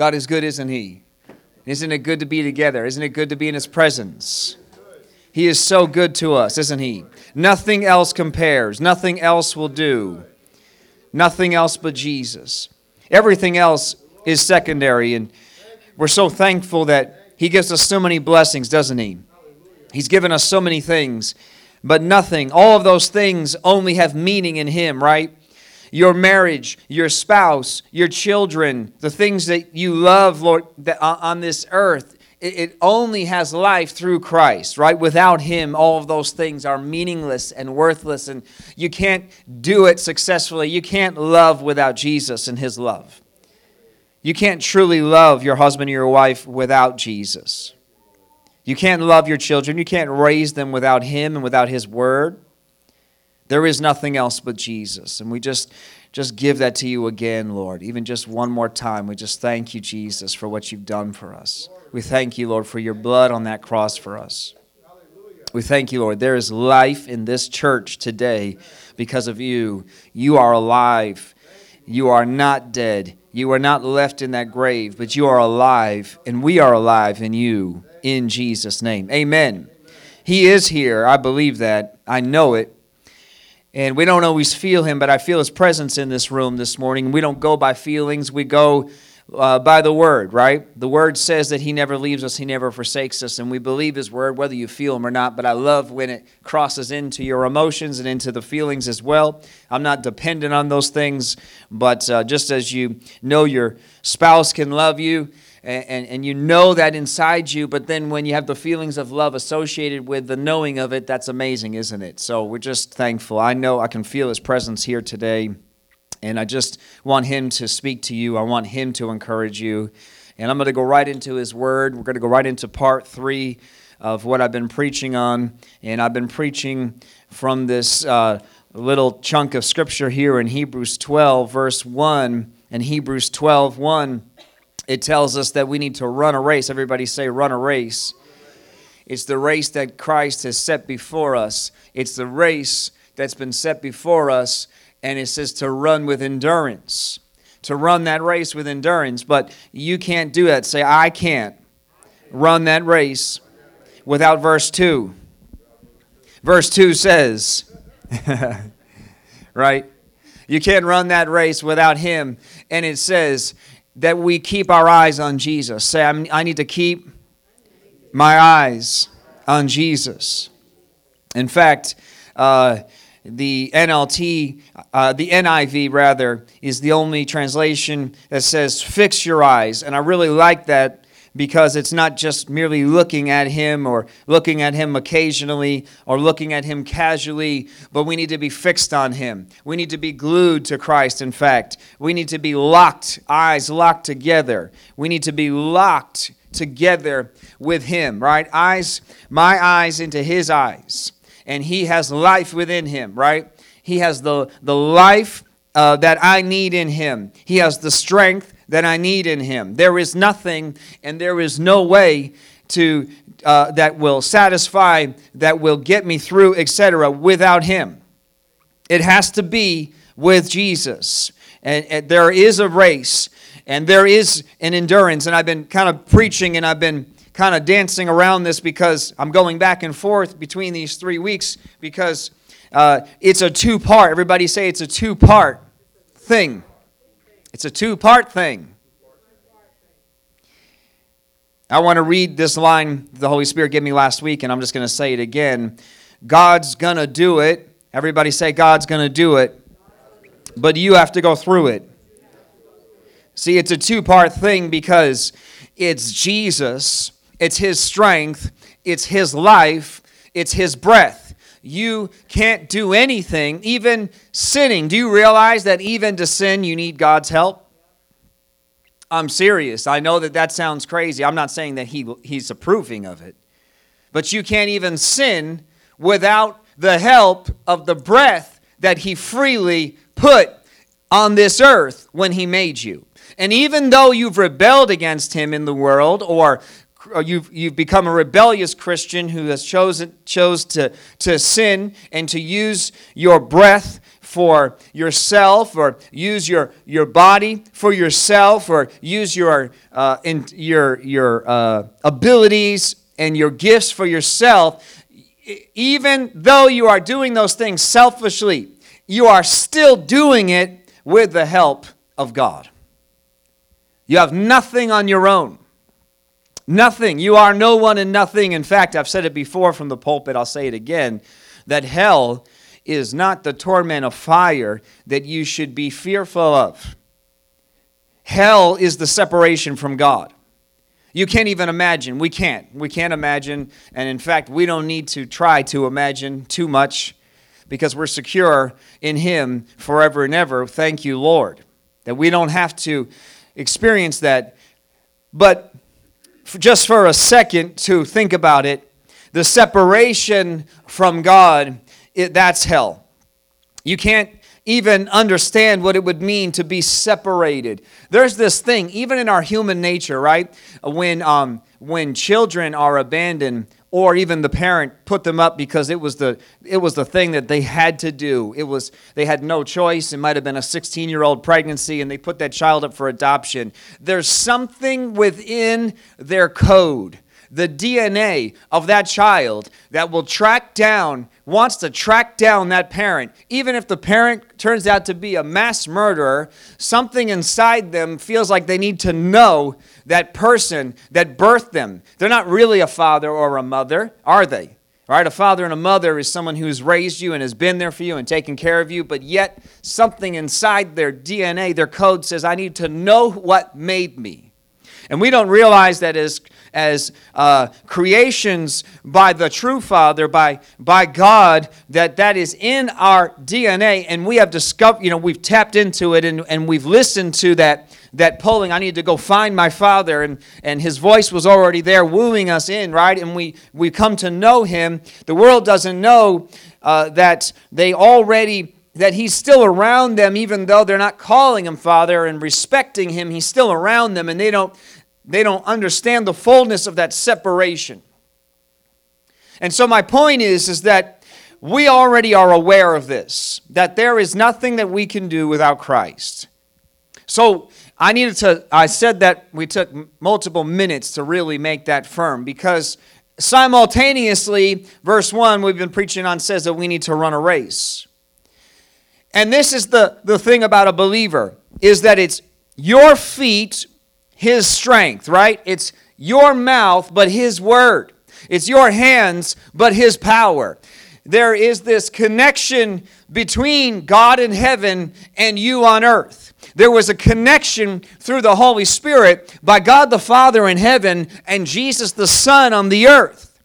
God is good, isn't He? Isn't it good to be together? Isn't it good to be in His presence? He is so good to us, isn't He? Nothing else compares, nothing else will do, nothing else but Jesus. Everything else is secondary, and we're so thankful that He gives us so many blessings, doesn't He? He's given us so many things, but nothing, all of those things only have meaning in Him, right? Your marriage, your spouse, your children, the things that you love, Lord, uh, on this earth, it only has life through Christ, right? Without Him, all of those things are meaningless and worthless, and you can't do it successfully. You can't love without Jesus and His love. You can't truly love your husband or your wife without Jesus. You can't love your children. You can't raise them without Him and without His Word. There is nothing else but Jesus. And we just just give that to you again, Lord. Even just one more time. We just thank you, Jesus, for what you've done for us. We thank you, Lord, for your blood on that cross for us. We thank you, Lord. There is life in this church today because of you. You are alive. You are not dead. You are not left in that grave, but you are alive, and we are alive in you in Jesus' name. Amen. He is here. I believe that. I know it. And we don't always feel him, but I feel his presence in this room this morning. We don't go by feelings, we go uh, by the word, right? The word says that he never leaves us, he never forsakes us, and we believe his word whether you feel him or not. But I love when it crosses into your emotions and into the feelings as well. I'm not dependent on those things, but uh, just as you know your spouse can love you, and, and, you know that inside you, but then when you have the feelings of love associated with the knowing of it, that's amazing, isn't it? So we're just thankful. I know I can feel His presence here today, and I just want Him to speak to you. I want Him to encourage you. And I'm going to go right into His Word. We're going to go right into part three of what I've been preaching on. And I've been preaching from this uh, little chunk of scripture here in Hebrews 12, verse 1. And Hebrews 12, 1 it tells us that we need to run a race. Everybody say, run a race. It's the race that Christ has set before us. It's the race that's been set before us, and it says to run with endurance. To run that race with endurance. But you can't do that. Say, I can't run that race without verse 2. Verse 2 says, right? You can't run that race without Him. And it says, that we keep our eyes on Jesus. Say, i need to keep my eyes on Jesus. In fact, uh, the NLT, uh, the NIV rather, is the only translation that says fix your eyes. And I really like that because it's not just merely looking at him or looking at him occasionally or looking at him casually, but we need to be fixed on him. We need to be glued to Christ, in fact. We need to be locked, eyes locked together. We need to be locked together with him, right? Eyes, my eyes into his eyes. And he has life within him, right? He has the, the life uh, that I need in him. He has the strength that I need in Him. There is nothing and there is no way to uh, that will satisfy, that will get me through, etc., without Him. It has to be with Jesus. And, and there is a race and there is an endurance. And I've been kind of preaching and I've been kind of dancing around this because I'm going back and forth between these three weeks because uh, it's a two part. Everybody say it's a two part thing. It's a two part thing. I want to read this line the Holy Spirit gave me last week, and I'm just going to say it again. God's going to do it. Everybody say, God's going to do it. But you have to go through it. See, it's a two part thing because it's Jesus, it's His strength, it's His life, it's His breath you can't do anything, even sinning. Do you realize that even to sin, you need God's help? I'm serious. I know that that sounds crazy. I'm not saying that he, he's approving of it. But you can't even sin without the help of the breath that he freely put on this earth when he made you. And even though you've rebelled against him in the world or you've, you've become a rebellious Christian who has chosen chose to, to sin and to use your breath for yourself or use your, your body for yourself or use your, uh, in, your, your uh, abilities and your gifts for yourself, even though you are doing those things selfishly, you are still doing it with the help of God. You have nothing on your own. Nothing. You are no one and nothing. In fact, I've said it before from the pulpit, I'll say it again that hell is not the torment of fire that you should be fearful of. Hell is the separation from God. You can't even imagine. We can't. We can't imagine. And in fact, we don't need to try to imagine too much because we're secure in Him forever and ever. Thank you, Lord, that we don't have to experience that. But just for a second to think about it, the separation from God, it, that's hell. You can't even understand what it would mean to be separated. There's this thing, even in our human nature, right? When, um, when children are abandoned, or even the parent put them up because it was the it was the thing that they had to do. It was they had no choice. It might have been a 16 year old pregnancy and they put that child up for adoption. There's something within their code the DNA of that child that will track down, wants to track down that parent. Even if the parent turns out to be a mass murderer, something inside them feels like they need to know that person that birthed them. They're not really a father or a mother, are they? Right? A father and a mother is someone who's raised you and has been there for you and taken care of you, but yet something inside their DNA, their code says, I need to know what made me. And we don't realize that as as uh, creations by the true Father, by, by God, that that is in our DNA, and we have discovered, you know, we've tapped into it and, and we've listened to that, that pulling. I need to go find my Father, and, and his voice was already there wooing us in, right? And we, we come to know him. The world doesn't know uh, that they already that he's still around them even though they're not calling him father and respecting him he's still around them and they don't they don't understand the fullness of that separation. And so my point is is that we already are aware of this, that there is nothing that we can do without Christ. So I needed to I said that we took multiple minutes to really make that firm because simultaneously verse 1 we've been preaching on says that we need to run a race. And this is the the thing about a believer is that it's your feet his strength, right? It's your mouth, but his word. It's your hands, but his power. There is this connection between God in heaven and you on earth. There was a connection through the Holy Spirit by God the Father in heaven and Jesus the Son on the earth.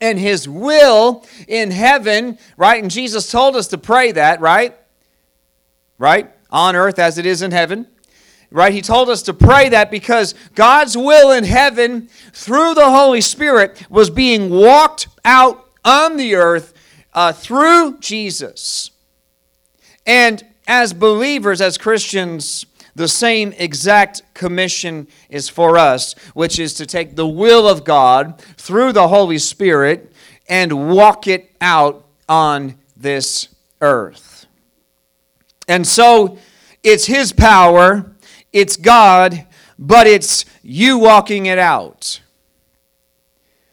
And his will in heaven, right? And Jesus told us to pray that, right? Right? On earth as it is in heaven right? He told us to pray that because God's will in heaven through the Holy Spirit was being walked out on the earth uh, through Jesus. And as believers, as Christians, the same exact commission is for us, which is to take the will of God through the Holy Spirit and walk it out on this earth. And so it's His power it's God, but it's you walking it out.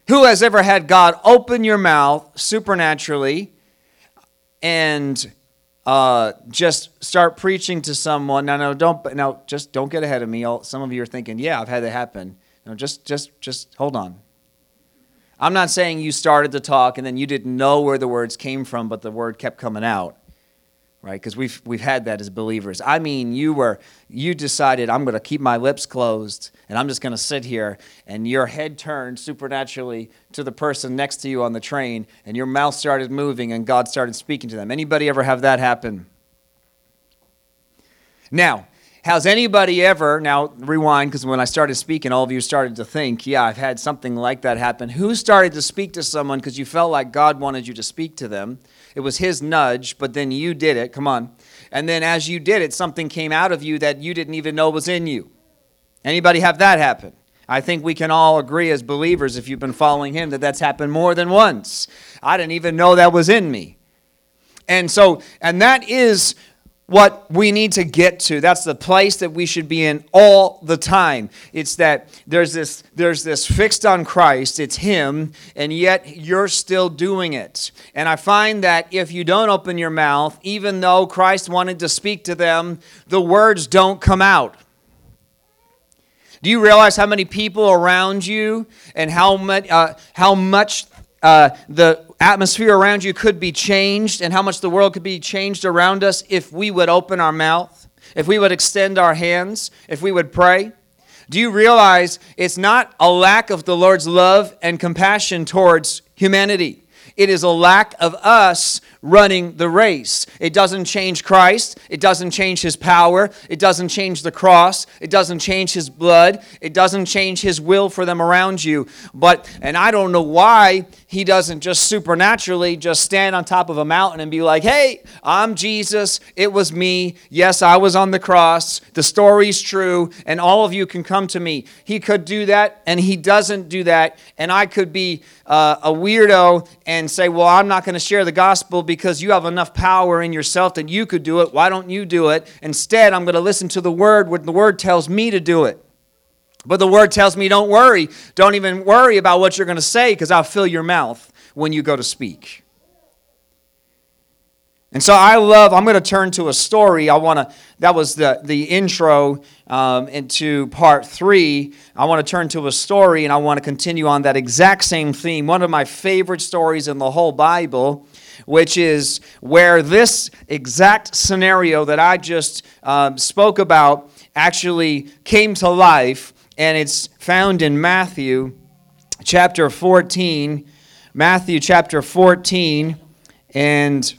Who has ever had God open your mouth supernaturally and uh, just start preaching to someone? No, no, don't. Now, just don't get ahead of me. Some of you are thinking, "Yeah, I've had that happen." No, just, just, just hold on. I'm not saying you started to talk and then you didn't know where the words came from, but the word kept coming out right because we've we've had that as believers i mean you were you decided i'm going to keep my lips closed and i'm just going to sit here and your head turned supernaturally to the person next to you on the train and your mouth started moving and god started speaking to them anybody ever have that happen now has anybody ever, now rewind, because when I started speaking, all of you started to think, yeah, I've had something like that happen. Who started to speak to someone because you felt like God wanted you to speak to them? It was His nudge, but then you did it. Come on. And then as you did it, something came out of you that you didn't even know was in you. Anybody have that happen? I think we can all agree as believers, if you've been following him, that that's happened more than once. I didn't even know that was in me. And so, and that is what we need to get to. That's the place that we should be in all the time. It's that there's this there's this fixed on Christ, it's him, and yet you're still doing it. And I find that if you don't open your mouth, even though Christ wanted to speak to them, the words don't come out. Do you realize how many people around you and how much, uh, how much uh, the atmosphere around you could be changed and how much the world could be changed around us if we would open our mouth, if we would extend our hands, if we would pray? Do you realize it's not a lack of the Lord's love and compassion towards humanity? It is a lack of us running the race. It doesn't change Christ. It doesn't change his power. It doesn't change the cross. It doesn't change his blood. It doesn't change his will for them around you. But, and I don't know why he doesn't just supernaturally just stand on top of a mountain and be like, hey, I'm Jesus. It was me. Yes, I was on the cross. The story's true. And all of you can come to me. He could do that, and he doesn't do that. And I could be uh, a weirdo and say, well, I'm not going to share the gospel because you have enough power in yourself that you could do it. Why don't you do it? Instead, I'm going to listen to the word when the word tells me to do it. But the word tells me, don't worry. Don't even worry about what you're going to say because I'll fill your mouth when you go to speak. And so I love, I'm going to turn to a story. I want to, that was the, the intro um, into part three. I want to turn to a story and I want to continue on that exact same theme. One of my favorite stories in the whole Bible which is where this exact scenario that I just um, spoke about actually came to life, and it's found in Matthew chapter 14. Matthew chapter 14, and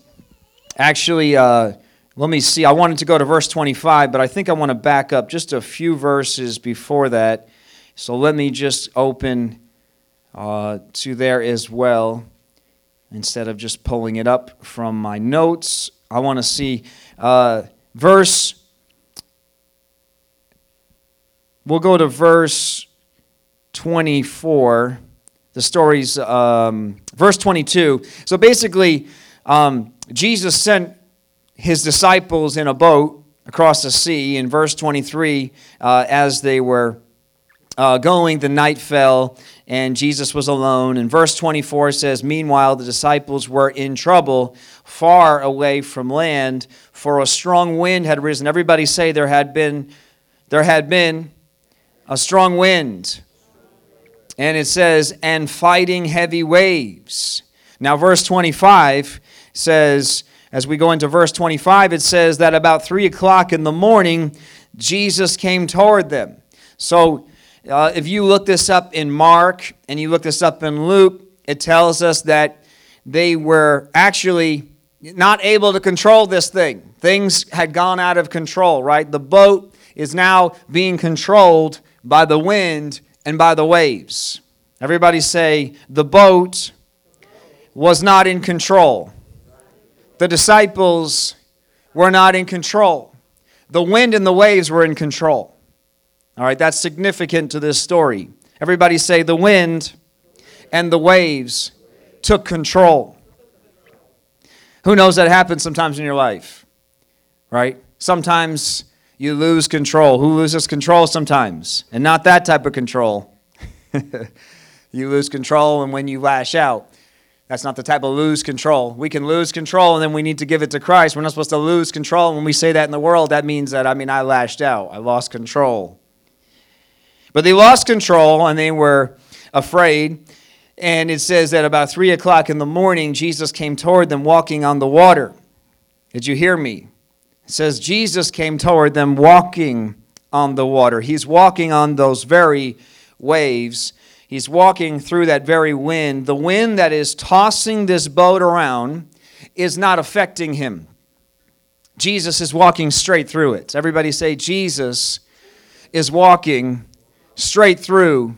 actually, uh, let me see. I wanted to go to verse 25, but I think I want to back up just a few verses before that. So let me just open uh, to there as well instead of just pulling it up from my notes. I want to see uh, verse. We'll go to verse 24. The story's um, verse 22. So basically, um, Jesus sent his disciples in a boat across the sea. In verse 23, uh, as they were uh, going, the night fell, and Jesus was alone. And verse 24 says, Meanwhile, the disciples were in trouble, far away from land, for a strong wind had risen. Everybody say there had been, there had been a strong wind. And it says, and fighting heavy waves. Now, verse 25 says, as we go into verse 25, it says that about 3 o'clock in the morning, Jesus came toward them. So uh, if you look this up in Mark and you look this up in Luke, it tells us that they were actually not able to control this thing. Things had gone out of control, right? The boat is now being controlled by the wind and by the waves. Everybody say, the boat was not in control. The disciples were not in control. The wind and the waves were in control. All right, that's significant to this story. Everybody say the wind and the waves took control. Who knows that happens sometimes in your life? Right? Sometimes you lose control. Who loses control sometimes? And not that type of control. you lose control and when you lash out. That's not the type of lose control. We can lose control and then we need to give it to Christ. We're not supposed to lose control. When we say that in the world, that means that, I mean, I lashed out. I lost control. But they lost control and they were afraid. And it says that about three o'clock in the morning, Jesus came toward them walking on the water. Did you hear me? It says Jesus came toward them walking on the water. He's walking on those very waves. He's walking through that very wind. The wind that is tossing this boat around is not affecting him. Jesus is walking straight through it. Everybody say, Jesus is walking straight through.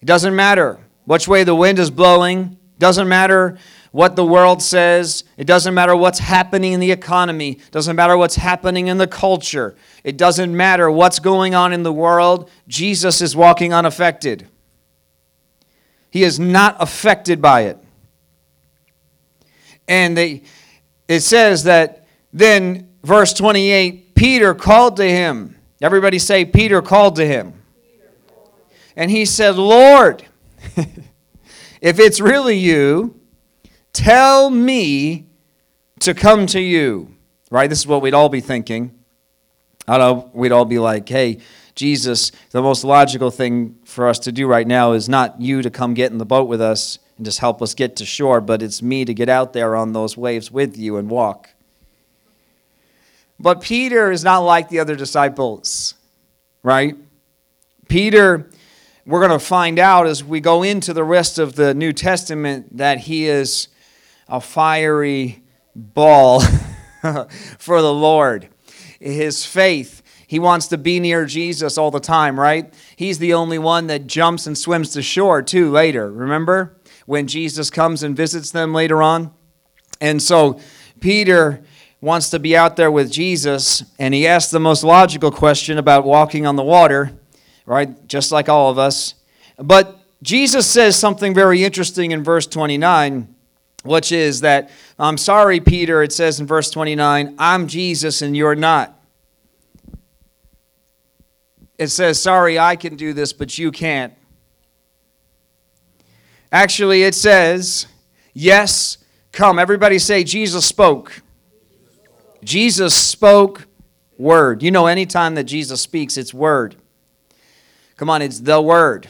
It doesn't matter which way the wind is blowing, doesn't matter what the world says. It doesn't matter what's happening in the economy. It doesn't matter what's happening in the culture. It doesn't matter what's going on in the world. Jesus is walking unaffected. He is not affected by it. And they, it says that then, verse 28, Peter called to him. Everybody say, Peter called to him. And he said, Lord, if it's really you, tell me to come to you. Right? This is what we'd all be thinking. I know we'd all be like, hey, Jesus, the most logical thing for us to do right now is not you to come get in the boat with us and just help us get to shore, but it's me to get out there on those waves with you and walk. But Peter is not like the other disciples, right? Peter we're going to find out as we go into the rest of the New Testament that he is a fiery ball for the Lord. His faith, he wants to be near Jesus all the time, right? He's the only one that jumps and swims to shore, too, later. Remember when Jesus comes and visits them later on? And so Peter wants to be out there with Jesus, and he asks the most logical question about walking on the water right? Just like all of us. But Jesus says something very interesting in verse 29, which is that, I'm sorry, Peter, it says in verse 29, I'm Jesus and you're not. It says, sorry, I can do this, but you can't. Actually, it says, yes, come. Everybody say, Jesus spoke. Jesus spoke word. You know, anytime that Jesus speaks, it's word. Come on, it's the Word.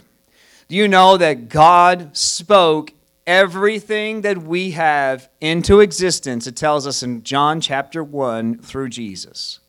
Do you know that God spoke everything that we have into existence? It tells us in John chapter 1 through Jesus.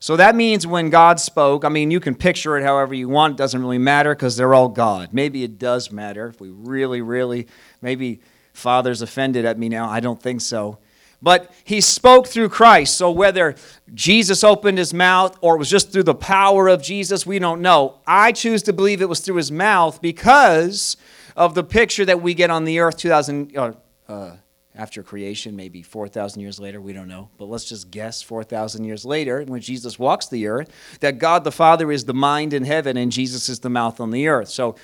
So that means when God spoke, I mean, you can picture it however you want. It doesn't really matter because they're all God. Maybe it does matter if we really, really, maybe Father's offended at me now. I don't think so but he spoke through Christ. So whether Jesus opened his mouth or it was just through the power of Jesus, we don't know. I choose to believe it was through his mouth because of the picture that we get on the earth 2,000 uh, uh, after creation, maybe 4,000 years later, we don't know. But let's just guess 4,000 years later, when Jesus walks the earth, that God the Father is the mind in heaven and Jesus is the mouth on the earth. So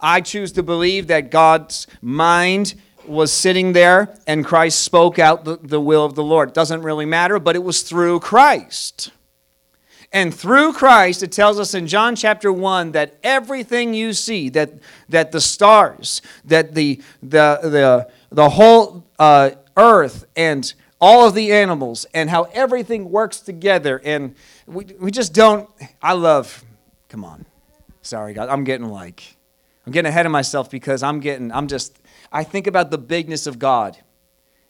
I choose to believe that God's mind was sitting there and Christ spoke out the, the will of the Lord. It doesn't really matter, but it was through Christ. And through Christ, it tells us in John chapter 1 that everything you see, that, that the stars, that the, the, the, the whole uh, earth, and all of the animals, and how everything works together. And we, we just don't, I love, come on. Sorry, God, I'm getting like, I'm getting ahead of myself because I'm getting, I'm just, I think about the bigness of God.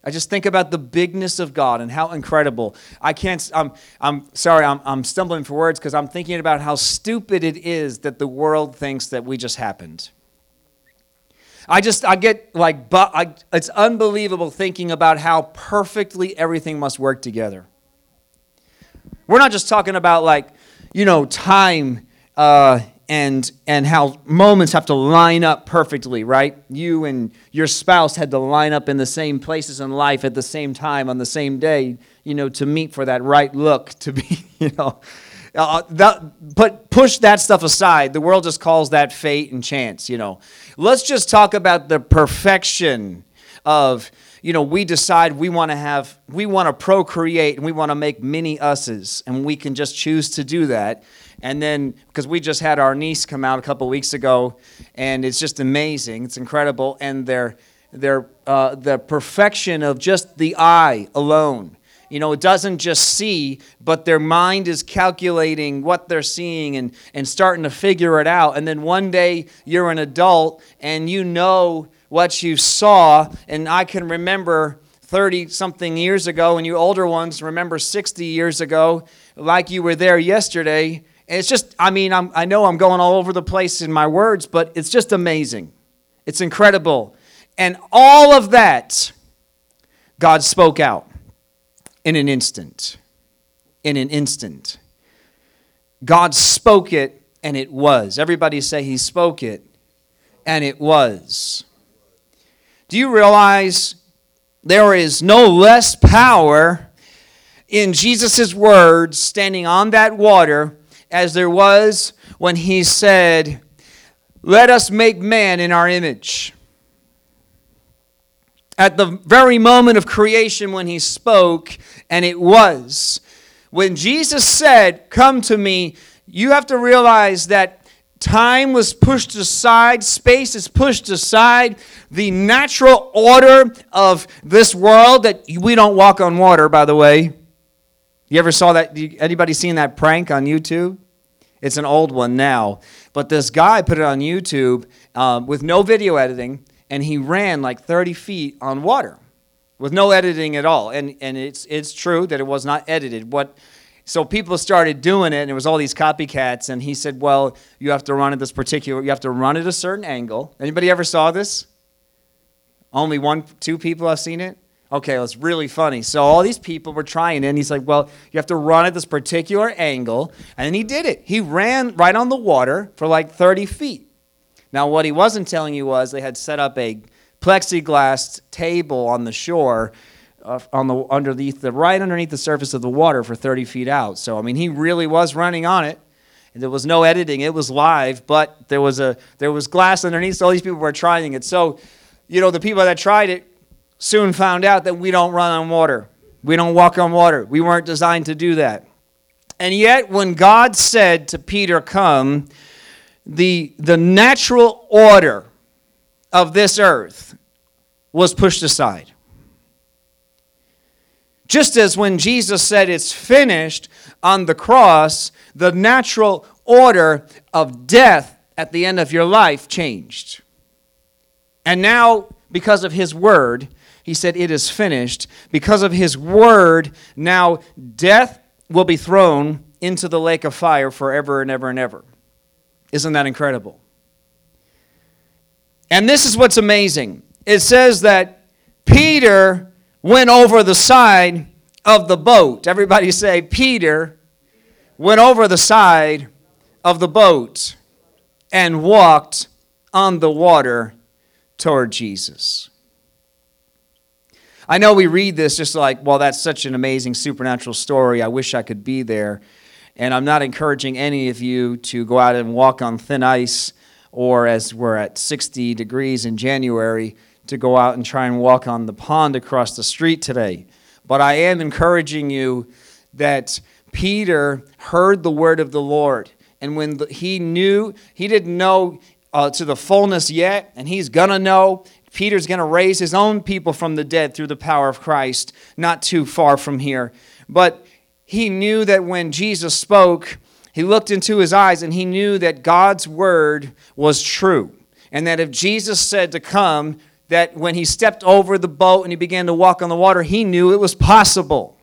I just think about the bigness of God and how incredible. I can't, I'm, I'm sorry, I'm, I'm stumbling for words because I'm thinking about how stupid it is that the world thinks that we just happened. I just, I get like, but I, it's unbelievable thinking about how perfectly everything must work together. We're not just talking about like, you know, time uh, and and how moments have to line up perfectly right? You and your spouse had to line up in the same places in life at the same time on the same day you know to meet for that right look to be you know. Uh, that, but push that stuff aside. The world just calls that fate and chance you know. Let's just talk about the perfection of you know we decide we want to have we want to procreate and we want to make mini us's and we can just choose to do that and then, because we just had our niece come out a couple weeks ago, and it's just amazing. It's incredible. And their, their, uh, the perfection of just the eye alone. You know, it doesn't just see, but their mind is calculating what they're seeing and, and starting to figure it out. And then one day you're an adult and you know what you saw. And I can remember 30 something years ago, and you older ones remember 60 years ago, like you were there yesterday. And it's just, I mean, I'm, I know I'm going all over the place in my words, but it's just amazing. It's incredible. And all of that, God spoke out in an instant. In an instant. God spoke it, and it was. Everybody say, He spoke it, and it was. Do you realize there is no less power in Jesus' words standing on that water as there was when he said, Let us make man in our image. At the very moment of creation when he spoke, and it was. When Jesus said, Come to me, you have to realize that time was pushed aside, space is pushed aside, the natural order of this world that we don't walk on water, by the way. You ever saw that? Anybody seen that prank on YouTube? It's an old one now. But this guy put it on YouTube uh, with no video editing, and he ran like 30 feet on water with no editing at all. And, and it's, it's true that it was not edited. What, so people started doing it, and it was all these copycats. And he said, well, you have to run at this particular, you have to run at a certain angle. Anybody ever saw this? Only one, two people have seen it? Okay, it's really funny. So all these people were trying it, and he's like, well, you have to run at this particular angle. And he did it. He ran right on the water for like 30 feet. Now, what he wasn't telling you was they had set up a plexiglass table on the shore uh, on the underneath the right underneath the surface of the water for 30 feet out. So I mean, he really was running on it. And there was no editing; it was live, but there was a there was glass underneath. So all these people were trying it. So, you know, the people that tried it soon found out that we don't run on water. We don't walk on water. We weren't designed to do that. And yet, when God said to Peter, "Come," the the natural order of this earth was pushed aside. Just as when Jesus said it's finished on the cross, the natural order of death at the end of your life changed. And now, because of his word, he said, It is finished. Because of his word, now death will be thrown into the lake of fire forever and ever and ever. Isn't that incredible? And this is what's amazing. It says that Peter went over the side of the boat. Everybody say, Peter went over the side of the boat and walked on the water toward Jesus. I know we read this just like, well, that's such an amazing supernatural story. I wish I could be there. And I'm not encouraging any of you to go out and walk on thin ice or as we're at 60 degrees in January, to go out and try and walk on the pond across the street today. But I am encouraging you that Peter heard the word of the Lord. And when he knew, he didn't know uh, to the fullness yet, and he's going to know. Peter's going to raise his own people from the dead through the power of Christ, not too far from here. But he knew that when Jesus spoke, he looked into his eyes and he knew that God's word was true. And that if Jesus said to come, that when he stepped over the boat and he began to walk on the water, he knew it was possible.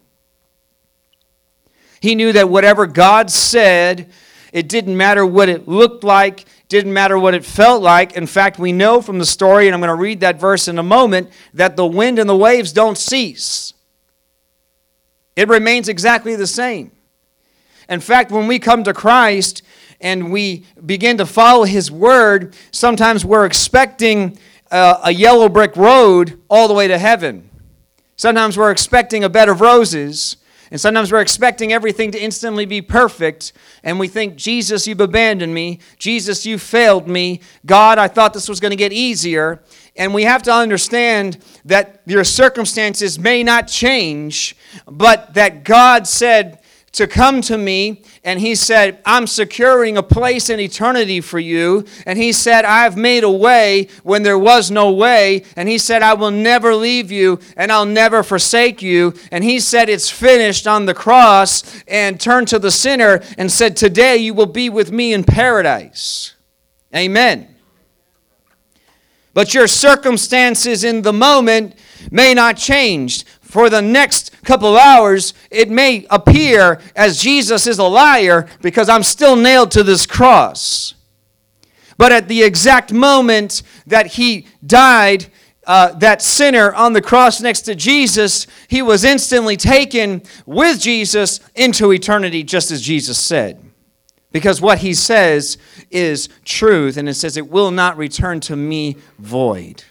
He knew that whatever God said, it didn't matter what it looked like, didn't matter what it felt like. In fact, we know from the story, and I'm going to read that verse in a moment, that the wind and the waves don't cease. It remains exactly the same. In fact, when we come to Christ and we begin to follow His Word, sometimes we're expecting a, a yellow brick road all the way to heaven. Sometimes we're expecting a bed of roses. And sometimes we're expecting everything to instantly be perfect, and we think, Jesus, you've abandoned me. Jesus, you failed me. God, I thought this was going to get easier. And we have to understand that your circumstances may not change, but that God said, to come to me and he said, I'm securing a place in eternity for you. And he said, I've made a way when there was no way. And he said, I will never leave you and I'll never forsake you. And he said, It's finished on the cross and turned to the sinner and said, Today you will be with me in paradise. Amen. But your circumstances in the moment may not change for the next couple of hours, it may appear as Jesus is a liar because I'm still nailed to this cross. But at the exact moment that he died, uh, that sinner on the cross next to Jesus, he was instantly taken with Jesus into eternity, just as Jesus said. Because what he says is truth, and it says, It will not return to me void.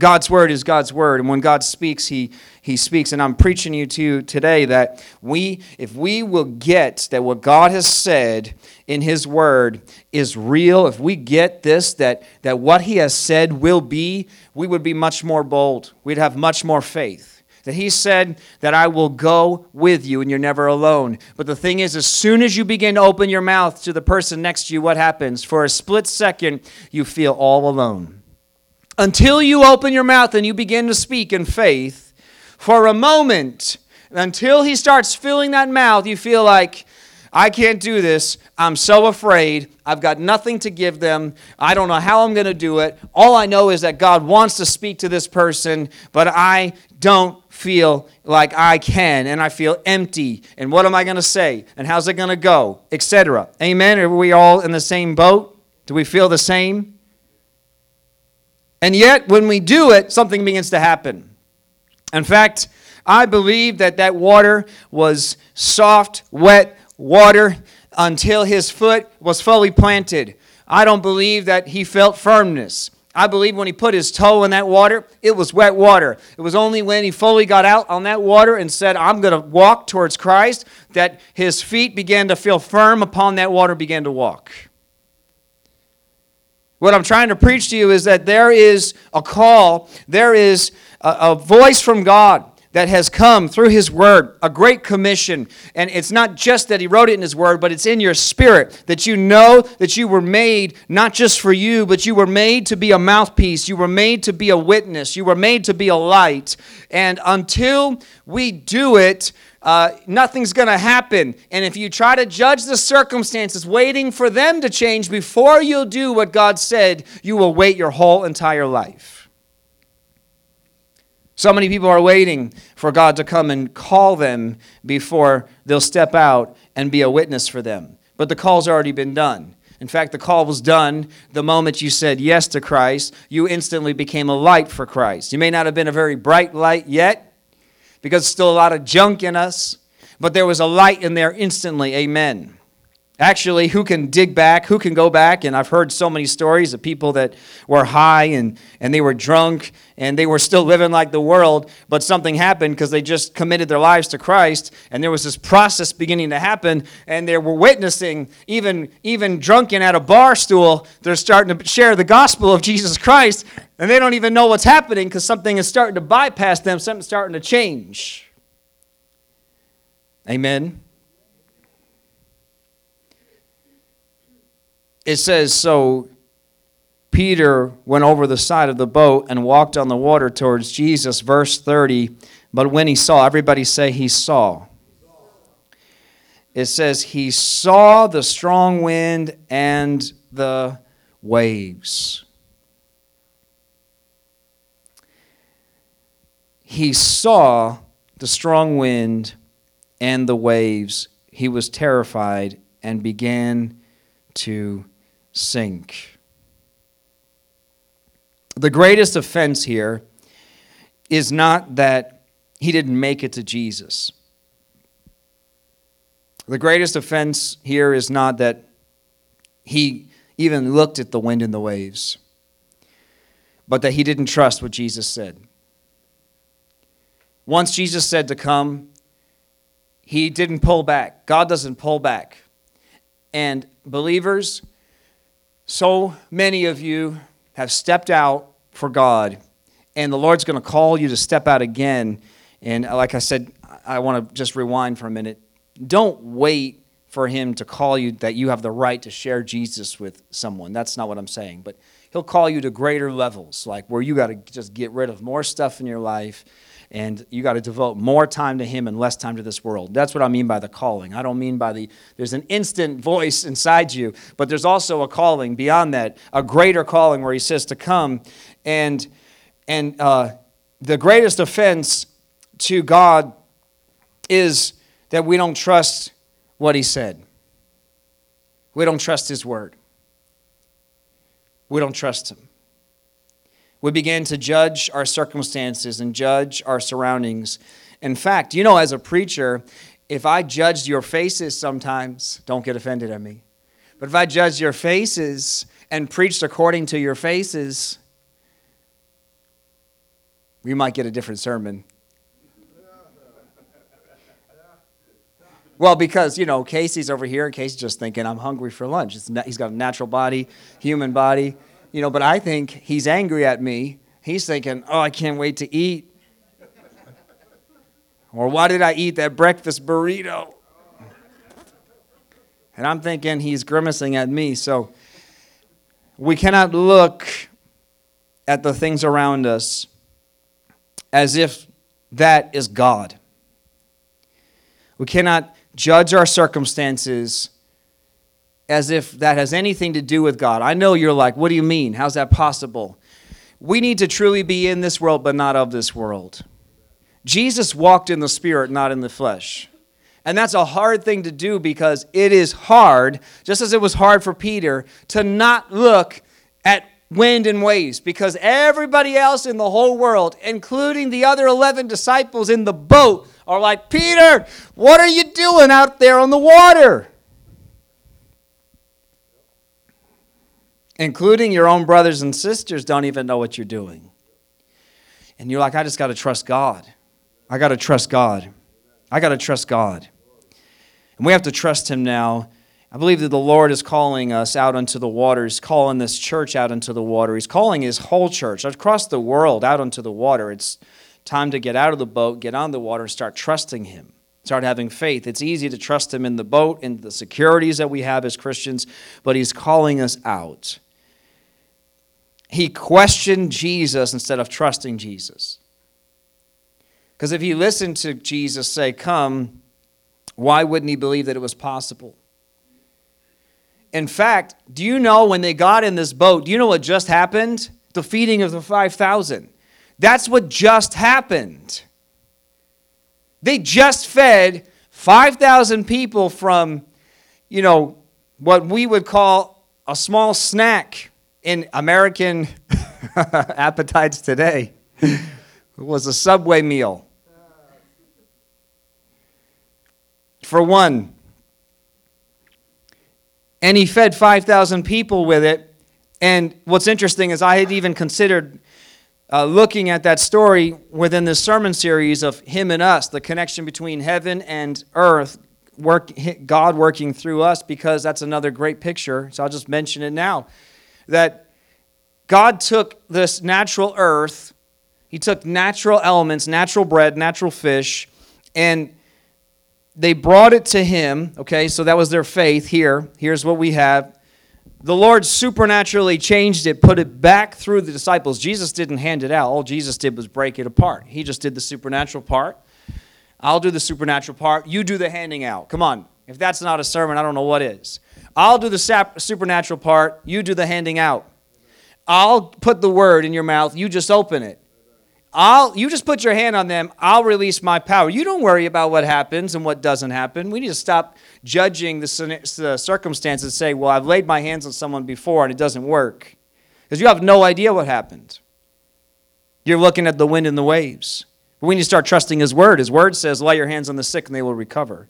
God's word is God's word, and when God speaks, He He speaks. And I'm preaching you to today that we, if we will get that what God has said in His word is real, if we get this, that that what He has said will be, we would be much more bold. We'd have much more faith. That He said that I will go with you and you're never alone. But the thing is, as soon as you begin to open your mouth to the person next to you, what happens? For a split second, you feel all alone until you open your mouth and you begin to speak in faith, for a moment, until he starts filling that mouth, you feel like, I can't do this. I'm so afraid. I've got nothing to give them. I don't know how I'm going to do it. All I know is that God wants to speak to this person, but I don't feel like I can, and I feel empty. And what am I going to say? And how's it going to go? Etc. Amen. Are we all in the same boat? Do we feel the same? And yet, when we do it, something begins to happen. In fact, I believe that that water was soft, wet water until his foot was fully planted. I don't believe that he felt firmness. I believe when he put his toe in that water, it was wet water. It was only when he fully got out on that water and said, I'm going to walk towards Christ, that his feet began to feel firm upon that water, began to walk. What I'm trying to preach to you is that there is a call, there is a, a, voice from God that has come through His Word, a great commission. And it's not just that He wrote it in His Word, but it's in your spirit that you know that you were made not just for you, but you were made to be a mouthpiece. You were made to be a witness. You were made to be a light. And until we do it, uh, nothing's going to happen. And if you try to judge the circumstances, waiting for them to change before you'll do what God said, you will wait your whole entire life. So many people are waiting for God to come and call them before they'll step out and be a witness for them. But the call's already been done. In fact, the call was done the moment you said yes to Christ. You instantly became a light for Christ. You may not have been a very bright light yet, because still a lot of junk in us, but there was a light in there instantly. Amen. Actually, who can dig back? Who can go back? And I've heard so many stories of people that were high and, and they were drunk and they were still living like the world, but something happened because they just committed their lives to Christ. And there was this process beginning to happen, and they were witnessing, even, even drunken at a bar stool, they're starting to share the gospel of Jesus Christ, and they don't even know what's happening because something is starting to bypass them, something's starting to change. Amen. It says, So Peter went over the side of the boat and walked on the water towards Jesus. Verse 30. But when he saw, everybody say he saw. It says, He saw the strong wind and the waves. He saw the strong wind and the waves. He was terrified and began to sink. The greatest offense here is not that he didn't make it to Jesus. The greatest offense here is not that he even looked at the wind and the waves, but that he didn't trust what Jesus said. Once Jesus said to come, he didn't pull back. God doesn't pull back. And believers, so many of you have stepped out for God, and the Lord's going to call you to step out again. And like I said, I want to just rewind for a minute. Don't wait for Him to call you that you have the right to share Jesus with someone. That's not what I'm saying. But He'll call you to greater levels, like where you got to just get rid of more stuff in your life and you got to devote more time to him and less time to this world. That's what i mean by the calling. I don't mean by the there's an instant voice inside you but there's also a calling beyond that a greater calling where he says to come and and uh, the greatest offense to god is that we don't trust what he said. We don't trust his word. We don't trust him we begin to judge our circumstances and judge our surroundings. In fact, you know, as a preacher, if I judged your faces sometimes, don't get offended at me, but if I judged your faces and preached according to your faces, we might get a different sermon. Well, because, you know, Casey's over here, and Casey's just thinking, I'm hungry for lunch. He's got a natural body, human body, you know, but I think he's angry at me. He's thinking, oh, I can't wait to eat. Or why did I eat that breakfast burrito? And I'm thinking he's grimacing at me. So we cannot look at the things around us as if that is God. We cannot judge our circumstances as if that has anything to do with God. I know you're like, what do you mean? How's that possible? We need to truly be in this world, but not of this world. Jesus walked in the spirit, not in the flesh. And that's a hard thing to do because it is hard, just as it was hard for Peter, to not look at wind and waves because everybody else in the whole world, including the other 11 disciples in the boat, are like, Peter, what are you doing out there on the water? Including your own brothers and sisters don't even know what you're doing. And you're like, I just got to trust God. I got to trust God. I got to trust God. And we have to trust Him now. I believe that the Lord is calling us out into the water. He's calling this church out into the water. He's calling His whole church across the world out into the water. It's time to get out of the boat, get on the water, and start trusting Him. Start having faith. It's easy to trust Him in the boat and the securities that we have as Christians, but He's calling us out. He questioned Jesus instead of trusting Jesus. Because if he listened to Jesus say, Come, why wouldn't he believe that it was possible? In fact, do you know when they got in this boat, do you know what just happened? The feeding of the 5,000. That's what just happened. They just fed 5,000 people from, you know, what we would call a small snack in American appetites today. Was a Subway meal. For one, and he fed 5,000 people with it. And what's interesting is I had even considered uh, looking at that story within this sermon series of him and us, the connection between heaven and earth, work, God working through us, because that's another great picture. So I'll just mention it now. That God took this natural earth, He took natural elements, natural bread, natural fish, and they brought it to him. Okay, so that was their faith. Here, here's what we have. The Lord supernaturally changed it, put it back through the disciples. Jesus didn't hand it out. All Jesus did was break it apart. He just did the supernatural part. I'll do the supernatural part. You do the handing out. Come on. If that's not a sermon, I don't know what is. I'll do the supernatural part. You do the handing out. I'll put the word in your mouth. You just open it. I'll you just put your hand on them, I'll release my power. You don't worry about what happens and what doesn't happen. We need to stop judging the, the circumstances and say, well, I've laid my hands on someone before and it doesn't work. Because you have no idea what happened. You're looking at the wind and the waves. But we need to start trusting His word. His word says, lay your hands on the sick and they will recover.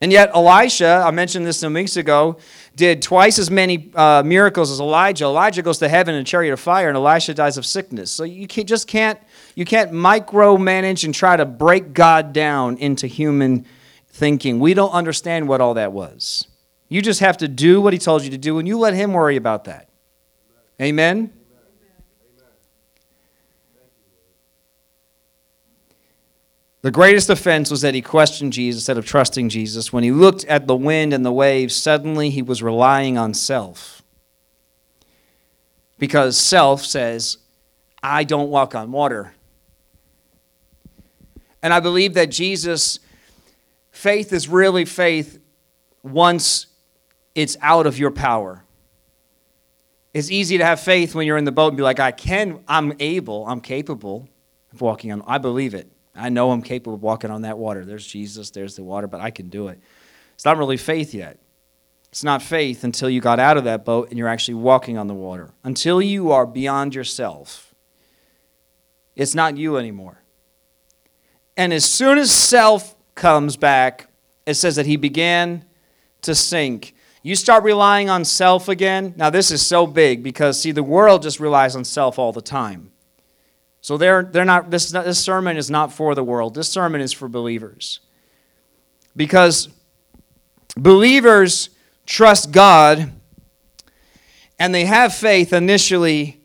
And yet, Elisha, I mentioned this some weeks ago, did twice as many uh, miracles as Elijah. Elijah goes to heaven in a chariot of fire, and Elisha dies of sickness. So you can't, just can't you can't micromanage and try to break God down into human thinking. We don't understand what all that was. You just have to do what He told you to do, and you let Him worry about that. Amen. The greatest offense was that he questioned Jesus instead of trusting Jesus. When he looked at the wind and the waves, suddenly he was relying on self. Because self says, I don't walk on water. And I believe that Jesus' faith is really faith once it's out of your power. It's easy to have faith when you're in the boat and be like, I can, I'm able, I'm capable of walking on. I believe it. I know I'm capable of walking on that water. There's Jesus, there's the water, but I can do it. It's not really faith yet. It's not faith until you got out of that boat and you're actually walking on the water. Until you are beyond yourself, it's not you anymore. And as soon as self comes back, it says that he began to sink. You start relying on self again. Now, this is so big because, see, the world just relies on self all the time. So they're, they're not, this, this sermon is not for the world. This sermon is for believers. Because believers trust God and they have faith initially,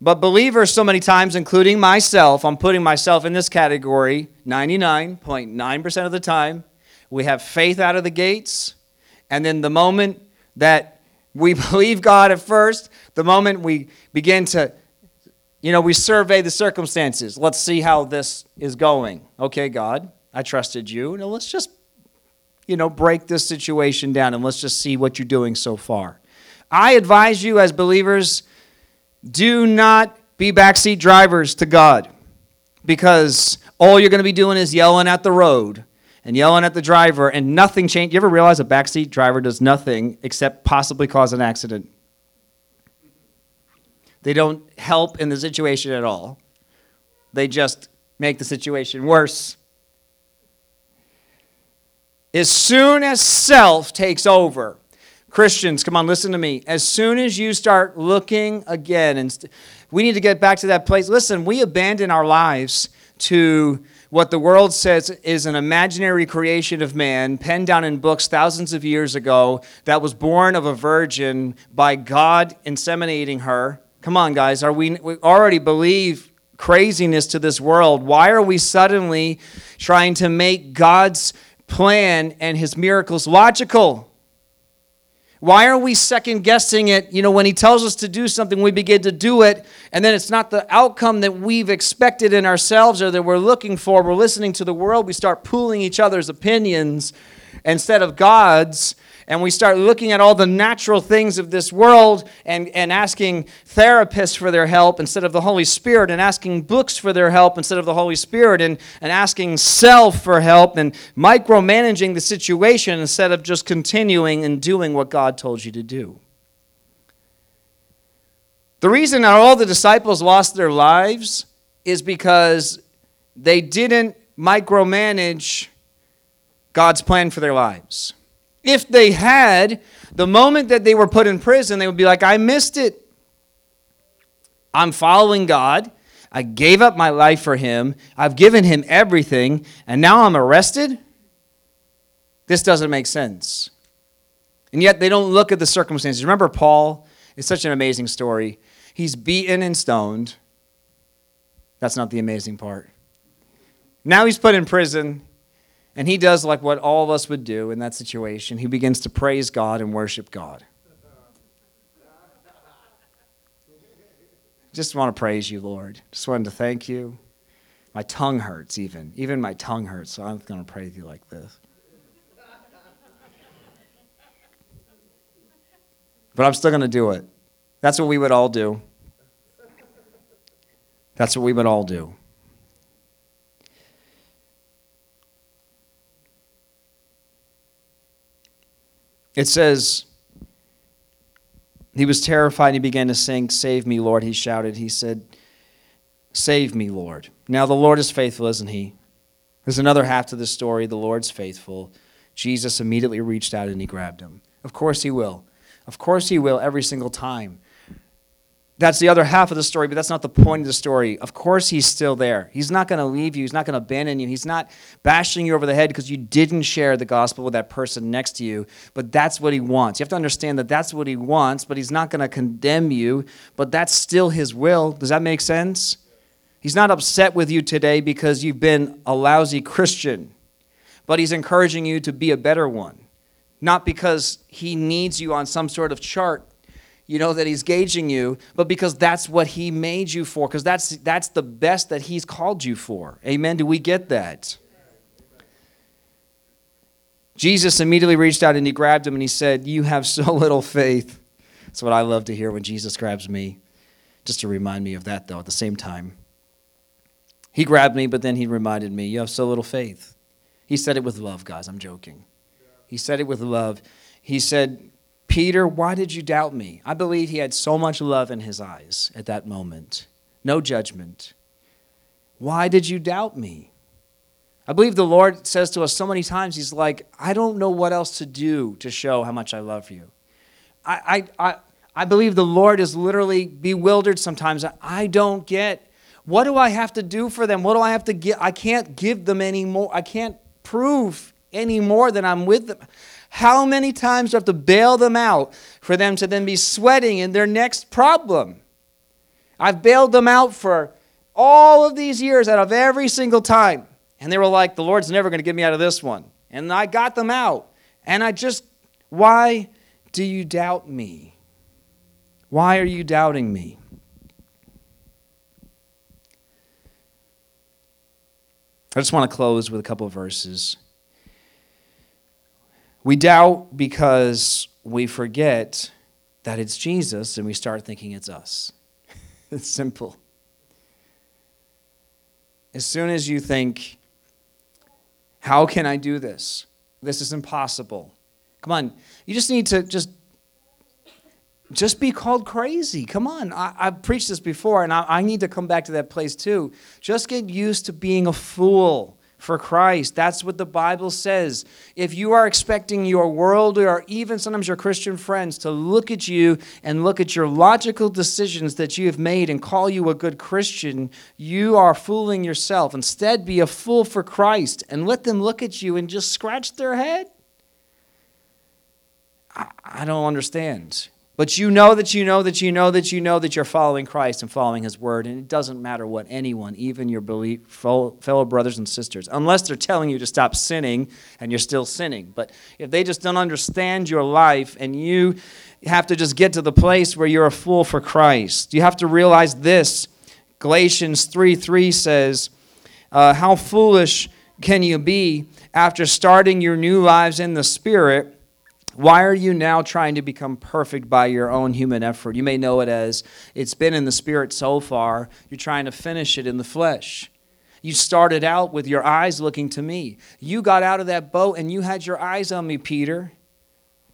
but believers, so many times, including myself, I'm putting myself in this category 99.9% of the time, we have faith out of the gates, and then the moment that we believe God at first, the moment we begin to, you know, we survey the circumstances. Let's see how this is going. Okay, God, I trusted you. Now let's just, you know, break this situation down and let's just see what you're doing so far. I advise you as believers do not be backseat drivers to God because all you're going to be doing is yelling at the road and yelling at the driver and nothing change. You ever realize a backseat driver does nothing except possibly cause an accident? They don't help in the situation at all. They just make the situation worse. As soon as self takes over, Christians, come on, listen to me. As soon as you start looking again, and st- we need to get back to that place. Listen, we abandon our lives to what the world says is an imaginary creation of man, penned down in books thousands of years ago, that was born of a virgin by God inseminating her. Come on, guys, are we, we already believe craziness to this world? Why are we suddenly trying to make God's plan and his miracles logical? Why are we second guessing it? You know, when he tells us to do something, we begin to do it, and then it's not the outcome that we've expected in ourselves or that we're looking for. We're listening to the world. We start pooling each other's opinions instead of God's, and we start looking at all the natural things of this world and, and asking therapists for their help instead of the Holy Spirit, and asking books for their help instead of the Holy Spirit, and, and asking self for help, and micromanaging the situation instead of just continuing and doing what God told you to do. The reason that all the disciples lost their lives is because they didn't micromanage God's plan for their lives. If they had, the moment that they were put in prison, they would be like, I missed it. I'm following God. I gave up my life for Him. I've given Him everything, and now I'm arrested? This doesn't make sense. And yet they don't look at the circumstances. Remember, Paul? It's such an amazing story. He's beaten and stoned. That's not the amazing part. Now he's put in prison. And he does like what all of us would do in that situation. He begins to praise God and worship God. Just want to praise you, Lord. Just wanted to thank you. My tongue hurts, even. Even my tongue hurts, so I'm going to praise you like this. But I'm still going to do it. That's what we would all do. That's what we would all do. It says, he was terrified. And he began to sing, Save me, Lord. He shouted. He said, Save me, Lord. Now, the Lord is faithful, isn't he? There's another half to the story. The Lord's faithful. Jesus immediately reached out and he grabbed him. Of course, he will. Of course, he will every single time. That's the other half of the story, but that's not the point of the story. Of course, he's still there. He's not going to leave you. He's not going to abandon you. He's not bashing you over the head because you didn't share the gospel with that person next to you. But that's what he wants. You have to understand that that's what he wants, but he's not going to condemn you. But that's still his will. Does that make sense? He's not upset with you today because you've been a lousy Christian, but he's encouraging you to be a better one. Not because he needs you on some sort of chart you know that he's gauging you but because that's what he made you for because that's that's the best that he's called you for. Amen? Do we get that? Jesus immediately reached out and he grabbed him and he said you have so little faith. That's what i love to hear when jesus grabs me just to remind me of that though at the same time. He grabbed me but then he reminded me you have so little faith. He said it with love guys. I'm joking. He said it with love. He said Peter, why did you doubt me? I believe he had so much love in his eyes at that moment, no judgment. Why did you doubt me? I believe the Lord says to us so many times, He's like, I don't know what else to do to show how much I love you. I, I, I, I believe the Lord is literally bewildered sometimes. I don't get What do I have to do for them? What do I have to give? I can't give them any more. I can't prove any more than I'm with them. How many times do I have to bail them out for them to then be sweating in their next problem? I've bailed them out for all of these years out of every single time. And they were like, the Lord's never going to get me out of this one. And I got them out. And I just, why do you doubt me? Why are you doubting me? I just want to close with a couple of verses. We doubt because we forget that it's Jesus and we start thinking it's us. it's simple. As soon as you think, how can I do this? This is impossible. Come on, you just need to just just be called crazy. Come on. I, have preached this before, and I, I need to come back to that place too. Just get used to being a fool for Christ. That's what the Bible says. If you are expecting your world or even sometimes your Christian friends to look at you and look at your logical decisions that you have made and call you a good Christian, you are fooling yourself. Instead, be a fool for Christ and let them look at you and just scratch their head. I, don't understand. But you know that you know that you know that you know that you're following Christ and following His Word, and it doesn't matter what anyone, even your belief, fellow brothers and sisters, unless they're telling you to stop sinning and you're still sinning. But if they just don't understand your life and you have to just get to the place where you're a fool for Christ, you have to realize this. Galatians 3 3 says, uh, How foolish can you be after starting your new lives in the Spirit? Why are you now trying to become perfect by your own human effort? You may know it as it's been in the spirit so far, you're trying to finish it in the flesh. You started out with your eyes looking to me. You got out of that boat and you had your eyes on me, Peter.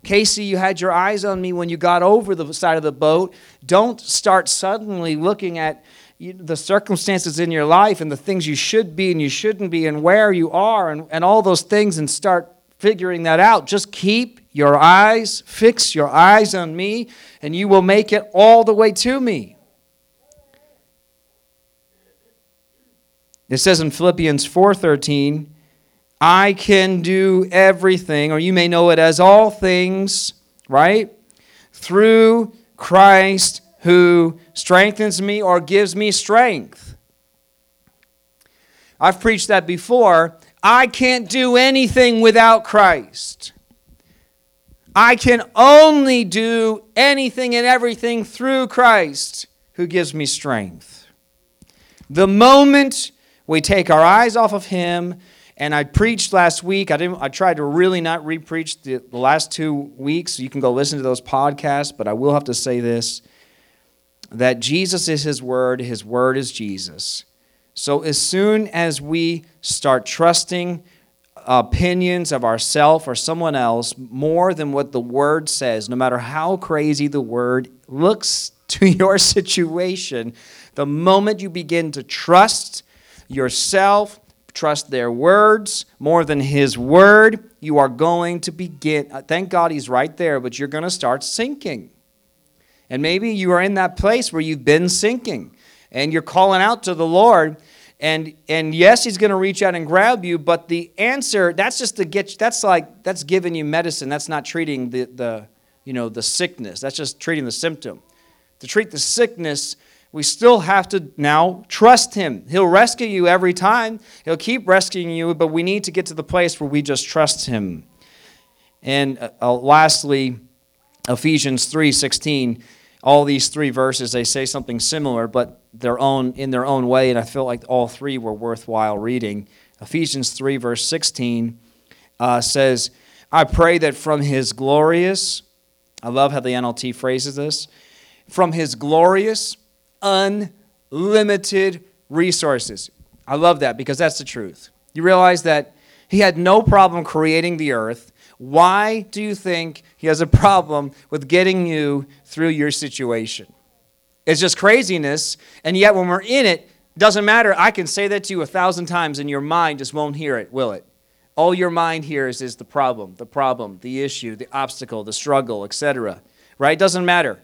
Casey, you had your eyes on me when you got over the side of the boat. Don't start suddenly looking at the circumstances in your life and the things you should be and you shouldn't be and where you are and, and all those things and start figuring that out. Just keep your eyes, fix your eyes on me, and you will make it all the way to me. It says in Philippians 4:13, I can do everything, or you may know it as all things, right? Through Christ who strengthens me or gives me strength. I've preached that before. I can't do anything without Christ. I can only do anything and everything through Christ who gives me strength. The moment we take our eyes off of Him, and I preached last week, I, didn't, I tried to really not re preach the, the last two weeks. You can go listen to those podcasts, but I will have to say this that Jesus is His Word, His Word is Jesus. So as soon as we start trusting, opinions of ourself or someone else more than what the word says, no matter how crazy the word looks to your situation, the moment you begin to trust yourself, trust their words more than his word, you are going to begin. Uh, thank God he's right there, but you're going to start sinking. And maybe you are in that place where you've been sinking and you're calling out to the Lord and and yes he's going to reach out and grab you but the answer that's just to get that's like that's giving you medicine. That's not treating the the you know the sickness. That's just treating the symptom. To treat the sickness we still have to now trust him. He'll rescue you every time. He'll keep rescuing you but we need to get to the place where we just trust him. And uh, uh lastly ephesians 3 16 all these three verses they say something similar but their own in their own way and i felt like all three were worthwhile reading. Ephesians 3 verse 16 uh, says i pray that from his glorious i love how the nlt phrases this from his glorious unlimited resources. I love that because that's the truth. You realize that he had no problem creating the earth why do you think he has a problem with getting you through your situation? It's just craziness. And yet, when we're in it, doesn't matter. I can say that to you a thousand times, and your mind just won't hear it, will it? All your mind hears is the problem, the problem, the issue, the obstacle, the struggle, etc. Right? Doesn't matter.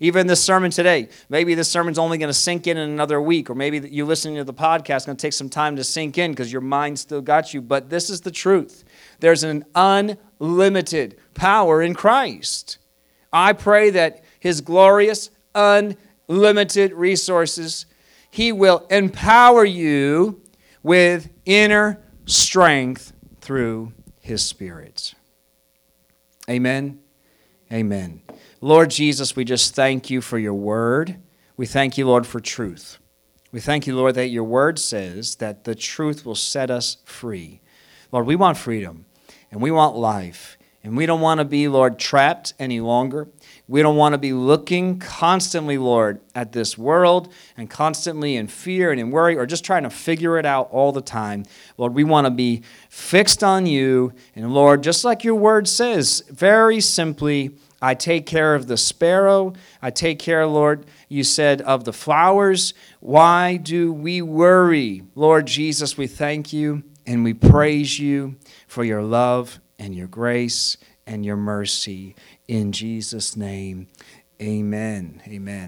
Even this sermon today, maybe this sermon's only going to sink in in another week, or maybe you listening to the podcast going to take some time to sink in because your mind still got you. But this is the truth. There's an unlimited power in Christ. I pray that His glorious, unlimited resources, He will empower you with inner strength through His Spirit. Amen. Amen. Lord Jesus, we just thank you for your word. We thank you, Lord, for truth. We thank you, Lord, that your word says that the truth will set us free. Lord, we want freedom and we want life. And we don't want to be, Lord, trapped any longer. We don't want to be looking constantly, Lord, at this world and constantly in fear and in worry or just trying to figure it out all the time. Lord, we want to be fixed on you. And Lord, just like your word says, very simply, I take care of the sparrow. I take care, Lord, you said, of the flowers. Why do we worry? Lord Jesus, we thank you and we praise you for your love and your grace and your mercy. In Jesus' name, amen. Amen.